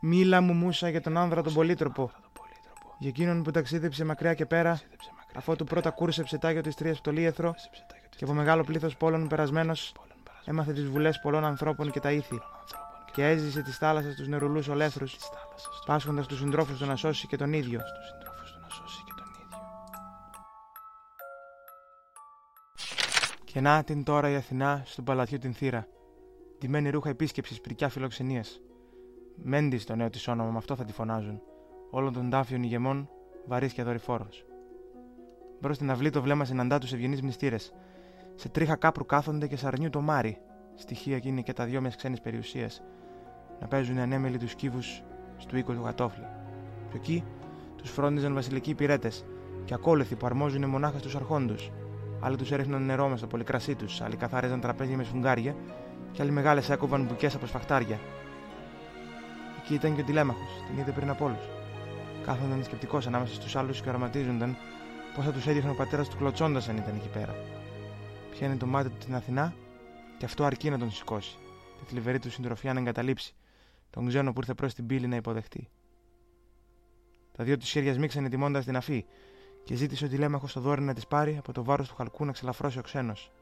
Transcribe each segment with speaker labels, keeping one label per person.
Speaker 1: Μίλα μου μουσα για τον άνδρα τον πολύτροπο. Για εκείνον που ταξίδεψε μακριά και πέρα, αφού του πρώτα κούρσε ψετάγιο της Τρίας στο Λίεθρο και από μεγάλο πλήθος πόλων περασμένος, έμαθε τις βουλές πολλών ανθρώπων και τα ήθη. Και έζησε τη θάλασσα τους νερουλούς ολέθρους, πάσχοντας τους συντρόφους τους να σώσει και τον ίδιο. Και να την τώρα η Αθηνά στον παλατιού την θύρα. Ντυμένη ρούχα επίσκεψης πρικιά φιλοξενίας. Μέντι το νέο της όνομα, με αυτό θα τη φωνάζουν. Όλων των τάφιων ηγεμών, βαρύ και δορυφόρος. Μπρος στην αυλή το βλέμμα συναντά τους ευγενείς μνηστήρε. Σε τρίχα κάπρου κάθονται και σαρνιού το μάρι. Στοιχεία εκείνη και τα δυο μιας ξένης περιουσίας. Να παίζουν ανέμελοι τους κύβους στου οίκου του κατόφλι. Πιο εκεί τους φρόντιζαν βασιλικοί υπηρέτε και ακόλουθοι που αρμόζουν μονάχα στους αρχόντους. Άλλοι τους έριχναν νερό μες στο πολυκρασί τους, άλλοι καθάριζαν τραπέζια μες σφουγγάρια και άλλοι μεγάλες έκοβαν μπουκές από σφαχτάρια. Εκεί ήταν και ο τηλέμαχος, την είδε πριν από όλους. Κάθονταν σκεπτικό ανάμεσα στους άλλους και οραματίζονταν πώς θα τους έδιωχνε ο πατέρας του κλωτσώντας αν ήταν εκεί πέρα. Πιάνει το μάτι του στην Αθηνά και αυτό αρκεί να τον σηκώσει. Τη θλιβερή του συντροφιά να εγκαταλείψει, τον ξένο που ήρθε προ την πύλη να υποδεχτεί. Τα δύο τους χέρια σμίξαν ετοιμώντας την αφή και ζήτησε ο τηλέμαχος στο δόρυ να τη πάρει από το βάρος του χαλκού να ξελαφρώσει ο ξένος.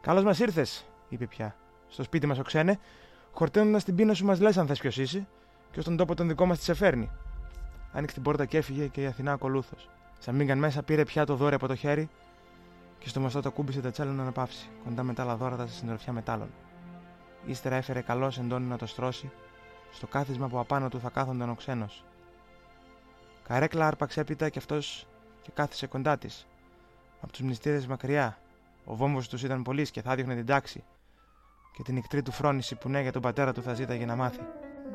Speaker 1: Καλώς μας ήρθες, είπε πια. Στο σπίτι μας ο ξένε, χορταίνοντας την πείνα σου μας λες αν θες ποιος είσαι, και ως τον τόπο τον δικό μας τη εφέρνει. Άνοιξε την πόρτα και έφυγε και η Αθηνά ακολούθως. Σαν μήγκαν μέσα πήρε πια το δόρυ από το χέρι και στο μαστό το κούμπισε τα τσέλα να αναπαύσει, κοντά με τα άλλα δώρατα σε συντροφιά μετάλλων. Ύστερα έφερε καλός εντόνι να το στρώσει, στο κάθισμα που απάνω του θα κάθονταν ο ξένος. Καρέκλα άρπαξε έπειτα κι αυτός και κάθισε κοντά της. Από τους μνηστήρε μακριά. Ο βόμβος τους ήταν πολύ και θα διώχνε την τάξη. Και την νυχτρή του φρόνηση που ναι για τον πατέρα του θα ζήταγε να μάθει.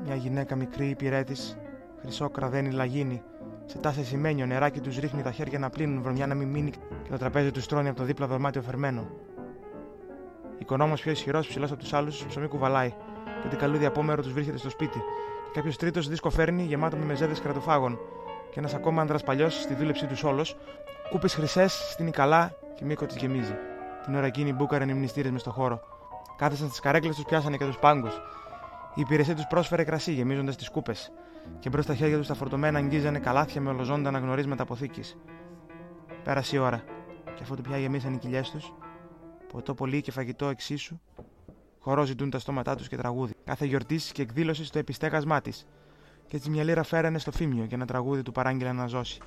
Speaker 1: Μια γυναίκα μικρή υπηρέτης, χρυσό κραδένι λαγίνη, σε τάση σημαίνιο νεράκι τους ρίχνει τα χέρια να πλύνουν, βρωμιά να μην μείνει και το τραπέζι τους στρώνει από το δίπλα δωμάτιο φερμένο. Οικονόμος πιο ισχυρός, ψηλός από τους άλλους, ψωμί κουβαλάει, και την καλούδια απόμερο τους βρίσκεται στο σπίτι. Και κάποιος τρίτος δίσκο φέρνει γεμάτο με μεζέδες κρατοφάγων, και ένας ακόμα άντρας παλιός στη δούλεψή τους όλος, κούπες χρυσές στην Ικαλά και μήκο της γεμίζει. Την ώρα εκείνη μπούκαραν οι μνηστήρες μες στο χώρο. Κάθεσαν στις καρέκλες τους, πιάσανε και τους πάγκους. Η υπηρεσία τους πρόσφερε κρασί γεμίζοντας τις κούπες, και μπρος στα χέρια τους τα φορτωμένα αγγίζανε καλάθια με ολοζώντα αναγνωρίσματα αποθήκη. Πέρασε η ώρα, και αφού του πια γεμίσαν οι κοιλιές τους, ποτό πολύ και φαγητό εξίσου, χορό ζητούν τα στόματά τους και τραγούδι. Κάθε γιορτής και εκδήλωση στο επιστέγασμά της, και έτσι μια λίρα φέρανε στο φίμιο και ένα τραγούδι του παράγγειλε να ζώσει.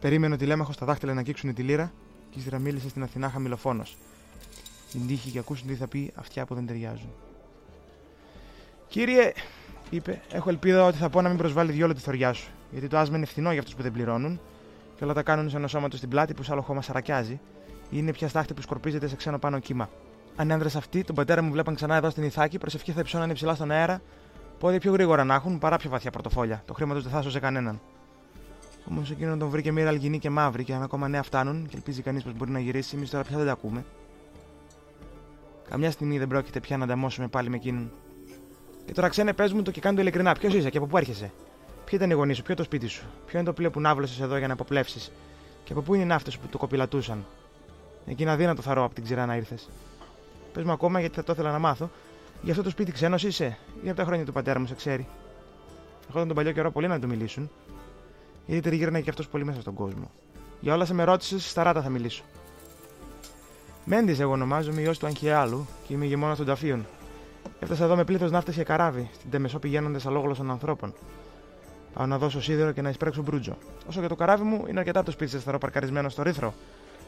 Speaker 1: Περίμενε ο τηλέμαχος στα δάχτυλα να αγγίξουν τη λίρα και ύστερα μίλησε στην Αθηνά χαμηλοφόνος. Την τύχη και ακούσουν τι θα πει αυτιά που δεν ταιριάζουν. Κύριε, είπε, έχω ελπίδα ότι θα πω να μην προσβάλλει διόλου τη θωριά σου. Γιατί το άσμα είναι φθηνό για αυτούς που δεν πληρώνουν και όλα τα κάνουν σε ένα σώμα του στην πλάτη που σ' άλλο χώμα σαρακιάζει ή είναι πια στάχτη που σκορπίζεται σε ξένο πάνω κύμα. Αν οι άντρε αυτοί τον πατέρα μου βλέπαν ξανά εδώ στην Ιθάκη, προσευχή θα υψώνανε ψηλά στον αέρα, πόδια πιο γρήγορα να έχουν παρά πιο βαθιά πορτοφόλια. Το χρήμα τους δεν θα σώσε κανέναν. Όμως εκείνον τον βρήκε μοίρα αλγινή και μαύρη και αν ακόμα νέα φτάνουν και ελπίζει κανείς πως μπορεί να γυρίσει, εμείς τώρα πια δεν τα ακούμε. Καμιά στιγμή δεν πρόκειται πια να ανταμώσουμε πάλι με εκείνον. Και τώρα ξένε, πες μου το και κάνει το ειλικρινά. Ποιος είσαι και από πού έρχεσαι; Ποιο ήταν η γονείς σου, ποιο το σπίτι σου, ποιο είναι το πλοίο που ναύλωσες εδώ για να αποπλέψεις; Και από πού είναι οι ναύτες που το κοπηλατούσαν; Εκείνα δύνατο θαρώ από την ξηρά να ήρθες. Πες μου ακόμα γιατί θα το ήθελα να μάθω. Γι' αυτό το σπίτι ξένος είσαι, ή από τα χρόνια του πατέρα μου σε ξέρει; Ερχόταν τον παλιό καιρό πολύ να του μιλήσουν. Γιατί τριγύρναγε και αυτός πολύ μέσα στον κόσμο. Για όλα σε με ρώτησε, στα ράτα θα μιλήσω. Μέντι, εγώ ονομάζομαι ιό του Αγχιάλου και είμαι ηγεμόνας των ταφείων. Έφτασα εδώ με πλήθος ναύτες και καράβι, στην Τεμεσό πηγαίνοντας αλόγολο των ανθρώπων. Πάω να δώσω σίδερο και να εισπράξω μπρούτζο. Όσο για το καράβι μου, είναι αρκετά το σπίτι σας παρκαρισμένο στο ρήθρο,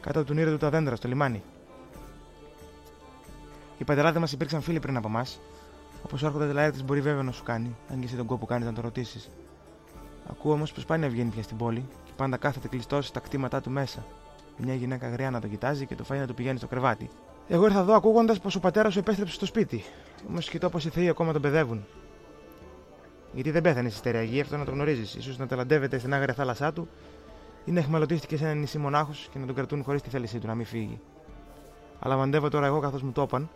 Speaker 1: κάτω από τον του τα δέντρα στο λιμάνι. Οι πατεράδες μας υπήρξαν φίλοι πριν από εμά. Όπως ο Άρχοντας Λαέρτης μπορεί βέβαια να σου κάνει, αν και εσύ τον κόπο κάνεις να το ρωτήσεις. Ακούω όμως πως πάει να βγαίνει πια στην πόλη και πάντα κάθεται κλειστός στα κτήματά του μέσα. Μια γυναίκα γριά να το κοιτάζει και το φάει να του πηγαίνει στο κρεβάτι. Εγώ ήρθα εδώ ακούγοντας πως ο πατέρας σου επέστρεψε στο σπίτι. Όμως κοιτώ πως οι θεοί ακόμα τον παιδεύουν. Γιατί δεν πέθανε στη στερεαγή, αυτό να το γνωρίζεις. σω να ταλαντεύεται στην άγρια θάλασσά του ή να εχμαλωτίστηκε σε ένα νησί μονάχος και να τον κρατούν χωρίς τη θέλησή του να μην φύγει. Αλλά μαντεύω τώρα εγώ καθώς μου το είπαν,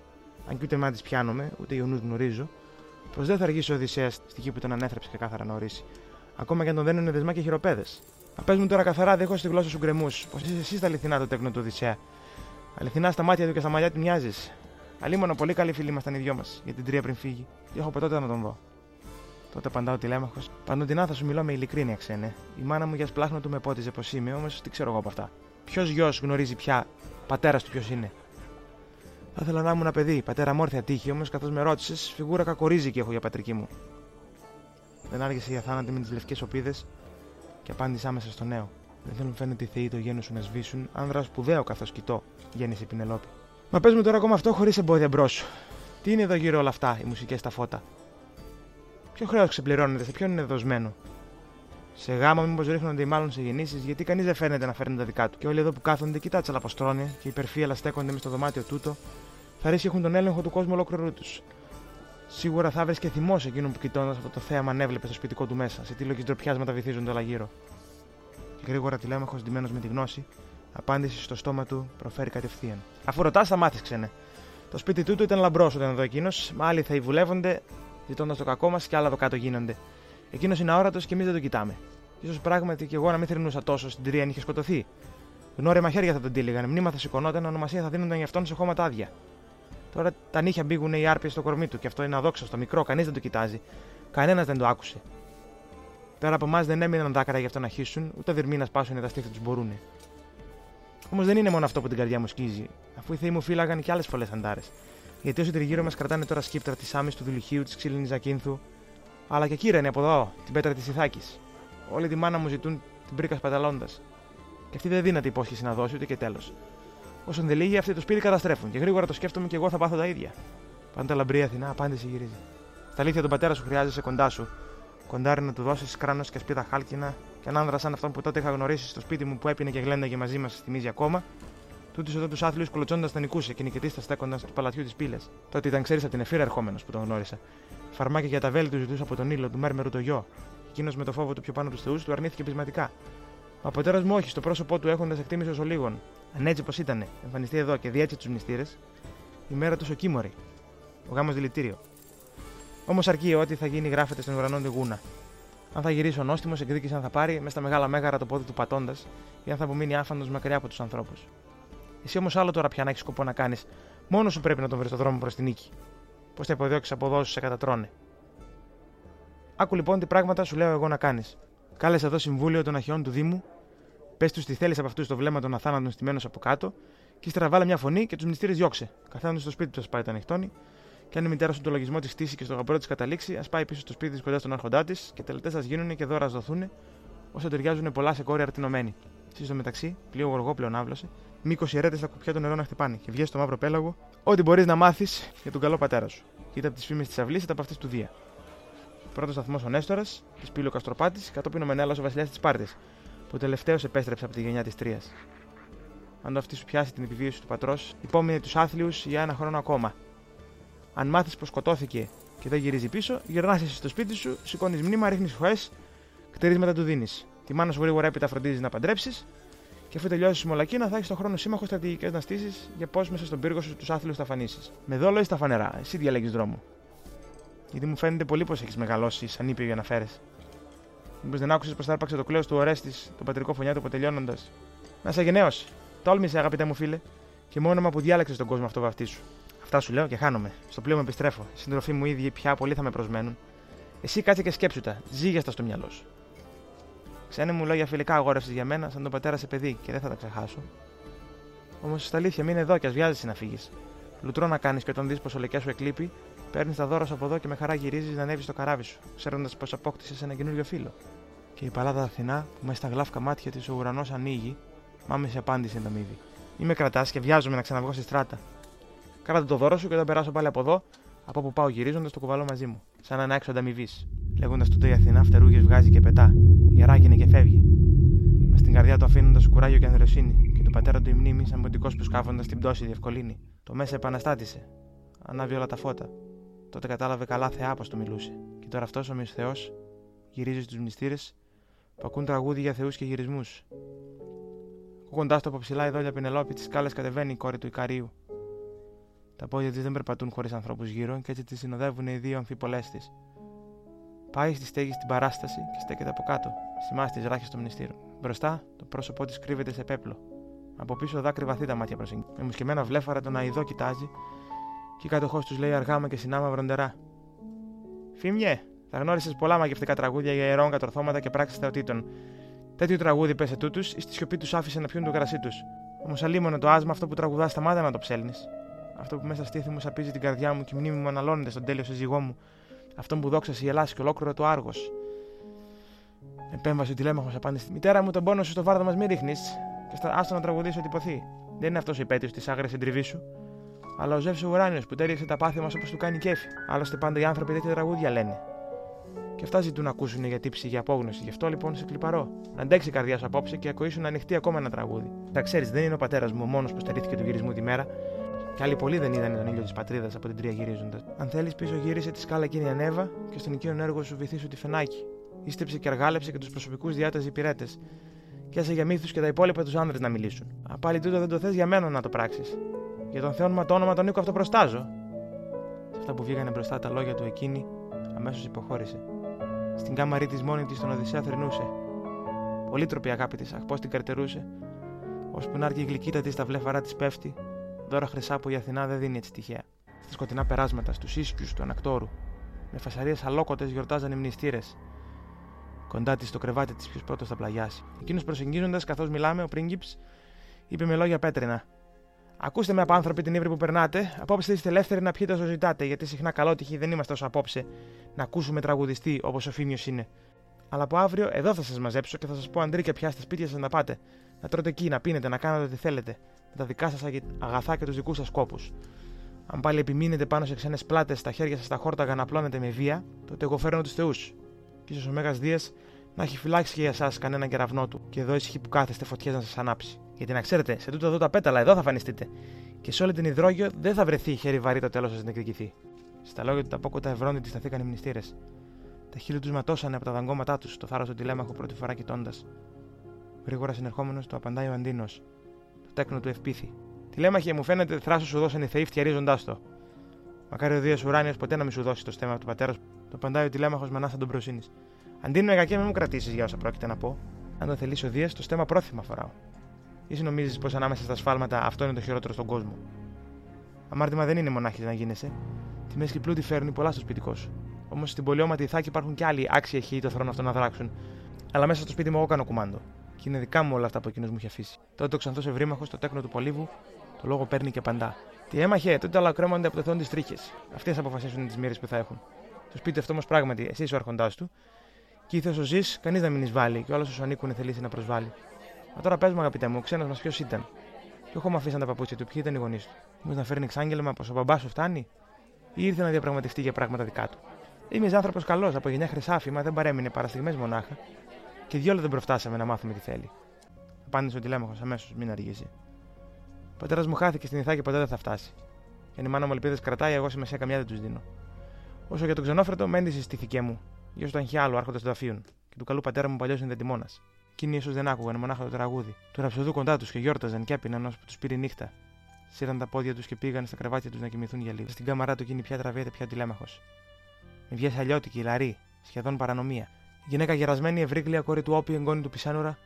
Speaker 1: αν και ούτε με πιάνομαι, ούτε οι ονού γνωρίζω, πως δεν θα αργήσει ο Οδυσσέας στη γη που τον ανέθρεψε και κάθαρα να ορίσει. Ακόμα και αν τον δένουν δεσμά και χειροπέδες. Να πες μου τώρα καθαρά, δίχω στη γλώσσα σου γκρεμούς, πω είσαι εσύ στα αληθινά το τέκνο του Οδυσσέα; Αληθινά στα μάτια του και στα μαλλιά του μοιάζεις. Αλίμονο, πολύ καλή φίλη ήμασταν οι δυο μας για την τρία πριν φύγει. Και έχω ποτέ να τον δω. Τότε απαντά ο τηλέμαχο. Παντοτινά θα σου μιλώ με ειλικρίνεια, ξένε. Η μάνα μου για σπλάχνο του με πότιζε πως είμαι, όμως τι ξέρω εγώ από αυτά. Ποιος γιος γνωρίζει πια πατέρας του ποιος είναι; Θα ήθελα να ήμουν ένα παιδί, πατέρα μόρφια τύχη, όμως καθώς με ρώτησες, φιγούρα κακορίζει και έχω για πατρική μου. Δεν άργησε η αθάνατη με τις λευκέ οπίδε και απάντησε άμεσα στο νέο. Δεν θέλουν φαίνεται οι θεοί το γένος σου να σβήσουν, άνδρα σπουδαίο καθώς κοιτώ, γέννησε η Πινελόπη. Μα πες μου τώρα ακόμα αυτό χωρίς εμπόδια μπρος σου. Τι είναι εδώ γύρω όλα αυτά, οι μουσικές στα φώτα; Ποιο χρέος ξεπληρώνεται, σε ποιον είναι δοσμένο; Σε γάμα, μήπως ρίχνονται μάλλον σε γεννήσεις, γιατί κανείς δεν φαίνεται να φέρνει τα δικά του. Και όλοι εδώ που κάθονται, κοιτά τσαλαποστρώνε και υπερφύαλα στέκονται μες στο δωμάτιο τούτο, θα ρίξει έχουν τον έλεγχο του κόσμου ολόκληρου τους. Σίγουρα θα βρεις και θυμός εκείνον που κοιτώντας αυτό το θέαμα αν έβλεπες στο σπιτικό του μέσα, σε τι λογική ντροπιάσματα βυθίζονται όλα γύρω. Και γρήγορα τηλέμαχο, ντυμένο με τη γνώση, απάντηση στο στόμα του προφέρει κατευθείαν. Αφού ρωτάς, θα μάθεις ξένε. Το σπίτι τούτου ήταν λαμπρός όταν εδώ εκείνος, μα άλλοι θα βουλεύονται, ζητώντας το κακό μας και άλλα εδώ κάτω γίνονται. Εκείνος είναι αόρατος και εμείς δεν το κοιτάμε. σω πράγματι και εγώ να μην θρυνούσα τόσο στην τρία αν είχε σκοτωθεί. Γνώρε χέρια θα τον τύλιγαν, μνήμα θα σηκωνόταν, ονομασία θα δίνονταν για αυτόν σε χώματα άδεια. Τώρα τα νύχια μπήγουν οι άρπιες στο κορμί του και αυτό είναι αδόξαστο, μικρό, κανείς δεν το κοιτάζει. Κανένας δεν το άκουσε. Πέρα από εμάς δεν έμειναν δάκρυα για αυτό να χύσουν, ούτε δερμοί να σπάσουν τα στήθη τους μπορούν. Όμως δεν είναι μόνο αυτό που την καρδιά μου σκίζει, αφού οι θεοί μου φύλαγαν και άλλες πολλές αντάρες. Γιατί όσοι τριγύρω μας κρατάνε τώρα σκύπτρα της άμυ του Δουλουχίου, της ξύλινης Ζακίνθου, αλλά και κύρανε από εδώ, την πέτρα της Ιθάκης. Όλη τη μάνα μου ζητούν την πρίκα παταλώντα. Και αυτή δεν δύναται υπόσχεση να δώσει ούτε και τέλος. Όσον δεν λύγει, αυτοί το σπίτι καταστρέφουν. Και γρήγορα το σκέφτομαι και εγώ θα πάθω τα ίδια. Πάντα λαμπρή Αθηνά, απάντηση γυρίζει. Στα αλήθεια τον πατέρα σου χρειάζεσαι κοντά σου. Κοντάρι να του δώσεις κράνος και σπίτα χάλκινα, και έναν άντρα σαν αυτόν που τότε είχα γνωρίσει στο σπίτι μου που έπινε και γλένταγε μαζί μας θυμίζει ακόμα. Τούτου εδώ τους άθλιους κολοτσώντα τα νικούσε και νικητής στέκοντας του παλατιού της πύλε. Τότε ήταν ξέρεις από την εφήρα ερχόμενος που τον γνώρισα. Φαρμάκια για τα βέλη του ζητούσα από τον ήλιο του Μέρμερου το γιο. Εκείνος με το φόβο του πιο πάνω τους θεούς του αρνήθηκε πεισματικά. Ο πατέρας μου όχι, στο πρόσωπό του έχοντας εκτίμηση ω λίγον. Αν έτσι πω ήταν, εμφανιστεί εδώ και διέτσε τους μυστήρες, η μέρα τους ο Κίμωρη. Ο γάμος δηλητήριο. Όμως αρκεί ότι θα γίνει γράφεται στον ουρανό τη γούνα. Αν θα γυρίσει ο νόστιμος, εκδίκηση αν θα πάρει μες στα μεγάλα μέγαρα το πόδι του πατώντας ή αν θα απομείνει άφαντος μακριά από τους ανθρώπους. Εσύ όμως άλλο τώρα πια να έχεις σκοπό να κάνεις, μόνος σου πρέπει να τον βρεις στο δρόμο προς την νίκη. Πώς θα υποδιώξει αποδόσεις σε κατατρώνε. Άκου λοιπόν τι πράγματα σου λέω εγώ να κάνεις. Κάλεσε εδώ συμβούλιο των Αχαιών του Δήμου, πες τους τι θέλεις από αυτούς το βλέμμα των αθάνατων στημένους από κάτω, και ύστερα βάλε μια φωνή και τους μνηστήρε διώξε. Καθένα στο σπίτι τους ας πάει τα νυχτώνει, και αν η μητέρα σου το λογισμό της στήσει και στο γαμπρό της καταλήξει, ας πάει πίσω στο σπίτι της κοντά στον άρχοντά της και τελετέ α γίνουν και δώρα δοθούν, όσο ταιριάζουν πολλά σε κόρη αρτηνωμένοι. Εσύ στο μεταξύ, πλοίο γοργό πλέον άβλωσε, μήκο ιερέτε στα κουπιά του νερό να χτυπάνε και βγαίνει στο μαύρο πέλαγο, ό,τι μπορείς να μάθεις για τον καλό πατέρα σου. Είτε από τις φήμες της αυλής είτε από αυτέ του Δία. Πρώτος σταθμός ο Νέστορας, της πύλο Καστροπάτης, κατόπιν ο Μενέλας ο βασιλιάς της Πάρτη, που τελευταίο επέστρεψε από τη γενιά της Τρίας. Αν το αυτής σου πιάσει την επιβίωση του πατρός, υπόμεινε τους άθλιους για ένα χρόνο ακόμα, αν μάθεις πως σκοτώθηκε και δεν γυρίζει πίσω, γυρνάς εσύ στο σπίτι σου, σηκώνεις μνήμα, ρίχνεις χωέ, κτηρίσματα του δίνεις. Τη μάνα σου γρήγορα έπειτα φροντίζεις να παντρέψεις και αφού τελειώσεις η μολακίνα θα έχεις τον χρόνο σύμμαχο στρατηγικές να στήσεις για πώς μέσα στον πύργο σου τους άθλου θα φανίσει. Με δόλο ή στα φανερά, εσύ διαλέγεις δρόμο. Γιατί μου φαίνεται πολύ πως έχεις μεγαλώσει σαν ήπιο για να φέρει. Μήπως δεν άκουσες πως θα άρπαξε το κλέος του Ορέστη, το πατρικό φωνιά του αποτελειώνοντας. Να σε γενναίωση. Τόλμησε, αγαπητέ μου φίλε, και μόνιμα που διάλεξες τον κόσμο αυτό βαφτί σου. Αυτά σου λέω και χάνομαι. Στο πλοίο με επιστρέφω. Οι συντροφοί μου ήδη πια πολύ θα με προσμένουν. Εσύ κάτσε και σκέψου τα. Ζήγιαστα στο μυαλό σου. Ξένε μου λόγια φιλικά αγόρευσες για μένα σαν τον πατέρα σε παιδί και δεν θα τα ξεχάσω. Όμως στα αλήθεια μείνε εδώ και ας βιάζεσαι να φύγεις. Λουτρό να κάνεις και όταν δεις πως ο λεκιά σου εκλείπει, παίρνεις τα δώρα σου από εδώ και με χαρά γυρίζεις να ανέβεις στο καράβι σου, ξέροντα πως απόκτησες ένα καινούριο φίλο. Και η παλάδα Αθηνά που με στα γλάφκα μάτια της ο ουρανός ανοίγει, μάμε σε απάντηση να μύδι. Είμαι κρατάς και βιάζομαι να ξαναβγώ στη στράτα. Κράτα το δώρο σου και όταν περάσω πάλι από εδώ, από όπου πάω γυρίζοντας το κουβαλό μαζί μου, σαν ένα έξω ανταμοιβής. Λέγοντας τούτο η Αθηνά φτερούγες βγάζει και πετά. Ιεράγινε και φεύγει. Μες στην καρδιά του αφήνοντας κουράγιο και ανδροσύνη, και του πατέρα του η μνήμη, σαν ποντικό που σκάφοντα την πτώση διευκολύνει. Το μέσα επαναστάτησε. Ανάβει όλα τα φώτα. Τότε κατάλαβε καλά θεά πως το μιλούσε. Και τώρα αυτός ο μισθεό γυρίζει στους μνηστήρε που ακούν τραγούδι για θεούς και γυρισμούς. Ακούγοντάς το από ψηλά η δόλια Πινελόπη τη κάλε κατεβαίνει η κόρη του Ικαρίου. Τα πόδια της δεν περπατούν χωρίς ανθρώπους γύρω και έτσι τη συνοδεύουν οι δύο αμφίπολέ της. Πάει στη στέγη στην παράσταση και στέκεται από κάτω, σημά τη ράχη στο μνηστήριο. Μπροστά, το πρόσωπό της κρύβεται σε πέπλο. Από πίσω δάκρυ βαθύ τα μάτια προσεγγίζει. Με μουσκεμένα βλέφαρα τον αειδό κοιτάζει Και η κατοχό τους λέει αργάμα και συνάμα βροντερά. Φίμιε, θα γνώρισες πολλά μαγευτικά τραγούδια για ιερών κατορθώματα και πράξεις θεοτήτων. Τέτοιο τραγούδι πέσε τούτους, ή στη σιωπή τους άφησε να πιούν το κρασί τους. Όμως αλίμονο το άσμα αυτό που τραγουδάς σταμάτα να το ψέλνεις. Αυτό που μέσα στήθη μου σαπίζει την καρδιά μου και η μνήμη μου αναλώνεται στον τέλειο σύζυγό μου. Αυτό που δόξασε η Ελλάδα και ολόκληρο το άργος. Επέμβασε ο τηλέμαχος απάντησε στη μητέρα μου, τον πόνο σου στο βάρδο μας μη ρίχνεις. Και στα άστο να τραγουδήσω ότι ποθεί. Δεν είναι αυτός ο υπέτειος της άγριας συντριβής σου. Αλλά ο Ζεύσος Ουράνιος που τέριαξε τα πάθη μας όπως του κάνει κέφι. Άλλωστε πάντα οι άνθρωποι τέτοια τραγούδια λένε. Και αυτά ζητούν να ακούσουν για τύψη για απόγνωση. Γι' αυτό λοιπόν σε κλιπαρώ. Να αντέξει η καρδιάς σου απόψε και ακοήσουν να ανοιχτεί ακόμα ένα τραγούδι. Τα ξέρεις, δεν είναι ο πατέρας μου ο μόνος που στερήθηκε του γυρισμού τη μέρα. Και άλλοι πολλοί δεν είδαν τον ήλιο της πατρίδας από την τρία γυρίζοντας. Αν θέλεις πίσω γύρισε τη σκάλα εκείνη ανέβα και στον οικείο έργο σου βυθίσου τη φενάκι. Ήστεψε και αργάλεψε και τους προσωπικούς διάταζε υπηρέτε. Και έσε για μύθου και τα υπόλοιπα τους άνδρες να μιλήσουν. Απάλι τούτο δεν το θες για μένα να το πράξεις. Για τον Θεό το όνομα τον Νίκο αυτό προστάζω. Σε αυτά που βγήκανε μπροστά τα λόγια του εκείνη, αμέσως υποχώρησε. Στην κάμαρή της μόνη της τον Οδυσσέα θρυνούσε. Πολύτροπη αγάπη της, αχ πώς την καρτερούσε. Ώσπου να έρθει η γλυκύτα της στα βλέφαρά της πέφτει, δώρα χρυσά που η Αθηνά δεν δίνει έτσι τυχαία. Στα σκοτεινά περάσματα, στους ίσκιους του ανακτόρου, με φασαρίες αλόκοτες γιορτάζαν οι μνηστήρες. Κοντά της στο κρεβάτι της, ποιος πρώτος θα πλαγιάσει. Εκείνος προσεγγίζοντας, καθώς μιλάμε, ο πρίγκιψ είπε με λόγια πέτρινα: Ακούστε με από άνθρωποι την ύβρη που περνάτε. Απόψε είστε ελεύθεροι να πιείτε όσο ζητάτε, γιατί συχνά καλότυχοι δεν είμαστε όσο απόψε να ακούσουμε τραγουδιστή όπως ο Φίμιος είναι. Αλλά από αύριο εδώ θα σας μαζέψω και θα σας πω αντρίκια πια στα σπίτια σας να πάτε. Να τρώτε εκεί, να πίνετε, να κάνετε ό,τι θέλετε. Με τα δικά σας αγαθά και τους δικούς σας κόπου. Αν πάλι επιμείνετε πάνω σε ξένες πλάτες, στα χέρια σας τα χόρταγα να απλώνετε με βία, τότε εγώ φέρνω τους Θεούς. Και ίσως ο Μέγας Δίας να έχει φυλάξει και για εσάς κανέναν κεραυνό του, και εδώ ησυχεί που κάθεστε φωτιές να σας ανάψει. Γιατί να ξέρετε, σε τούτο εδώ τα πέταλα, εδώ θα φανιστείτε. Και σε όλη την υδρόγειο δεν θα βρεθεί χέρι βαρύ το τέλος σας να εκδικηθεί. Στα λόγια του τα πόκοτα τη σταθήκαν οι μνηστήρες. Τα χείλη τους ματώσανε από τα δαγκώματά τους, το θάρρος του τηλέμαχο πρώτη φορά κοιτώντας. Γρήγορα συνερχόμενος του απαντάει ο Αντίνος. Το τέκνο του ευπήθη. Τηλέμαχε μου φαίνεται θράσος σου δώσαν οι θεοί φτιαρίζοντάς το. Μακάρι ο Δίας Ουράνιος ποτέ να μην σου δώσει το στέμα του πατέρας Το απαντάει ο τηλέμαχος με ανάσα τον προσύνη. Αντίνο, εγακέ, μην μου κρατήσεις για όσα πρόκειται να πω. Αν το θελήσει ο Δία, το στέμα πρόθυμα φοράω. Ή νομίζει πως ανάμεσα στα σφάλματα αυτό είναι το χειρότερο στον κόσμο. Αμάρτημα δεν είναι μονάχης να γίνεσαι. Τη μέση πλούτη φέρνει πολλά στο σπιτικό σου. Όμως στην πολιώματη Ιθάκη υπάρχουν και άλλοι άξιοι έχει το θρόνο αυτό να δράξουν. Αλλά μέσα στο σπίτι μου εγώ κάνω κουμάντο. Και είναι δικά μου όλα αυτά που εκείνος μου έχει αφήσει. Τότε το ξανθός ευρύμαχο, το τέκνο του πολύβου, το λόγο παίρνει και παντά. Τι έμαχε, τότε όλα κρέμονται από το θεό τη τρίχες. Αυτές αποφασίσουν τις μοίρες που θα έχουν. Το σπίτι αυτό όμως πράγματι, εσύ ο αρχοντάς του, και ήθο ο ζει, κανείς δεν μην εισβάλλει, και όλος σου ανήκουν θελήσει να προσβάλλει. Μα τώρα πες μου, αγαπητέ μου, ο ξένος μας ποιος ήταν; Και εγώ μου αφήσαν τα παπούτσια του, ποιοι ήταν οι γονείς του; Μου να φέρνει εξάγγελμα πως ο μπαμπάς σου φτάνει, ή ήρθε να διαπραγματευτεί για πράγματα δικά του; Είμαι άνθρωπος καλός, από γενιά χρυσάφη, μα δεν παρέμεινε παραστιγμέ μονάχα. Και διόλου δεν προφτάσαμε να μάθουμε τι θέλει. Απάντησε ο τηλέμαχος αμέσως, μην αργήσει. Ο πατέρας μου χάθηκε στην Ιθάκη, ποτέ δεν θα φτάσει. Και αν η μάνα μου ελπίδες κρατάει, εγώ σε μεσαία καμιά δεν τους δίνω. Όσο για τον ξενόφερτο, μένει στη θήκη μου. Γιο του Αγχιάλου, άρχοντας των Ταφείων. Και του καλού πατέρα μου παλιός είναι Εκείνοι ίσω δεν άκουγαν μονάχα το τραγούδι. Του ραψοδού κοντά τους και γιόρταζαν και έπιναν ώσπου τους πήρε νύχτα. Σύραν τα πόδια τους και πήγαν στα κρεβάτια τους να κοιμηθούν για λίγο. Στην κάμαρά του εκείνη πια τραβιέται πια τηλέμαχο. Με βιέ αλλιώτικη, λαρή, σχεδόν παρανομία. Η γυναίκα γερασμένη, ευρύγκλια κόρη του όπιου εγγόνη του Πισάνουρα,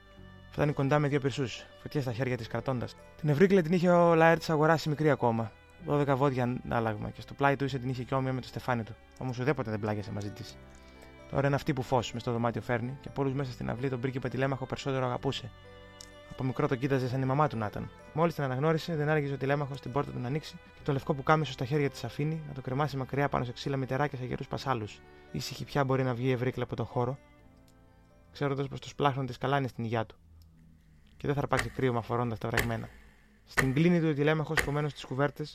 Speaker 1: φτάνει κοντά με δύο πυρσούς, φωτιές στα χέρια της κρατώντας. Την ευρύγκλια την είχε ο Λαέρ τη αγοράσει μικρή ακόμα. 12 βόδια ανάλαγμα και στο πλάι του ίσε την είχε και όμοια με το στεφάνι του. Όμως ουδέποτε δεν πλάγιασε μαζί της. Τώρα είναι αυτή που φως μες στο δωμάτιο φέρνει και από όλου μέσα στην αυλή τον πρίγκιπα τηλέμαχο περισσότερο αγαπούσε. Από μικρό το κοίταζε σαν η μαμά του να ήταν. Μόλις την αναγνώρισε, δεν άργησε ο τηλέμαχο στην πόρτα του να ανοίξει και το λευκό που κάμισο στα χέρια της αφήνει να το κρεμάσει μακριά πάνω σε ξύλα μητεράκια σε γερούς πασάλους. Ήσυχη πια μπορεί να βγει η ευρύκλα από τον χώρο, ξέροντας πως το σπλάχνον της καλά είναι στην υγειά του. Και δεν θα αρπάξει κρύωμα φορώντας τα βραγμένα. Στην κλίνη του ο τηλέμαχο κομμένο στις κουβέρτες,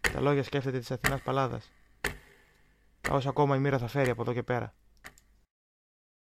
Speaker 1: τα λόγια σκέφτεται της Αθηνάς Παλάδας. Τα όσα ακόμα η μοίρα θα φέρει από εδώ και πέρα.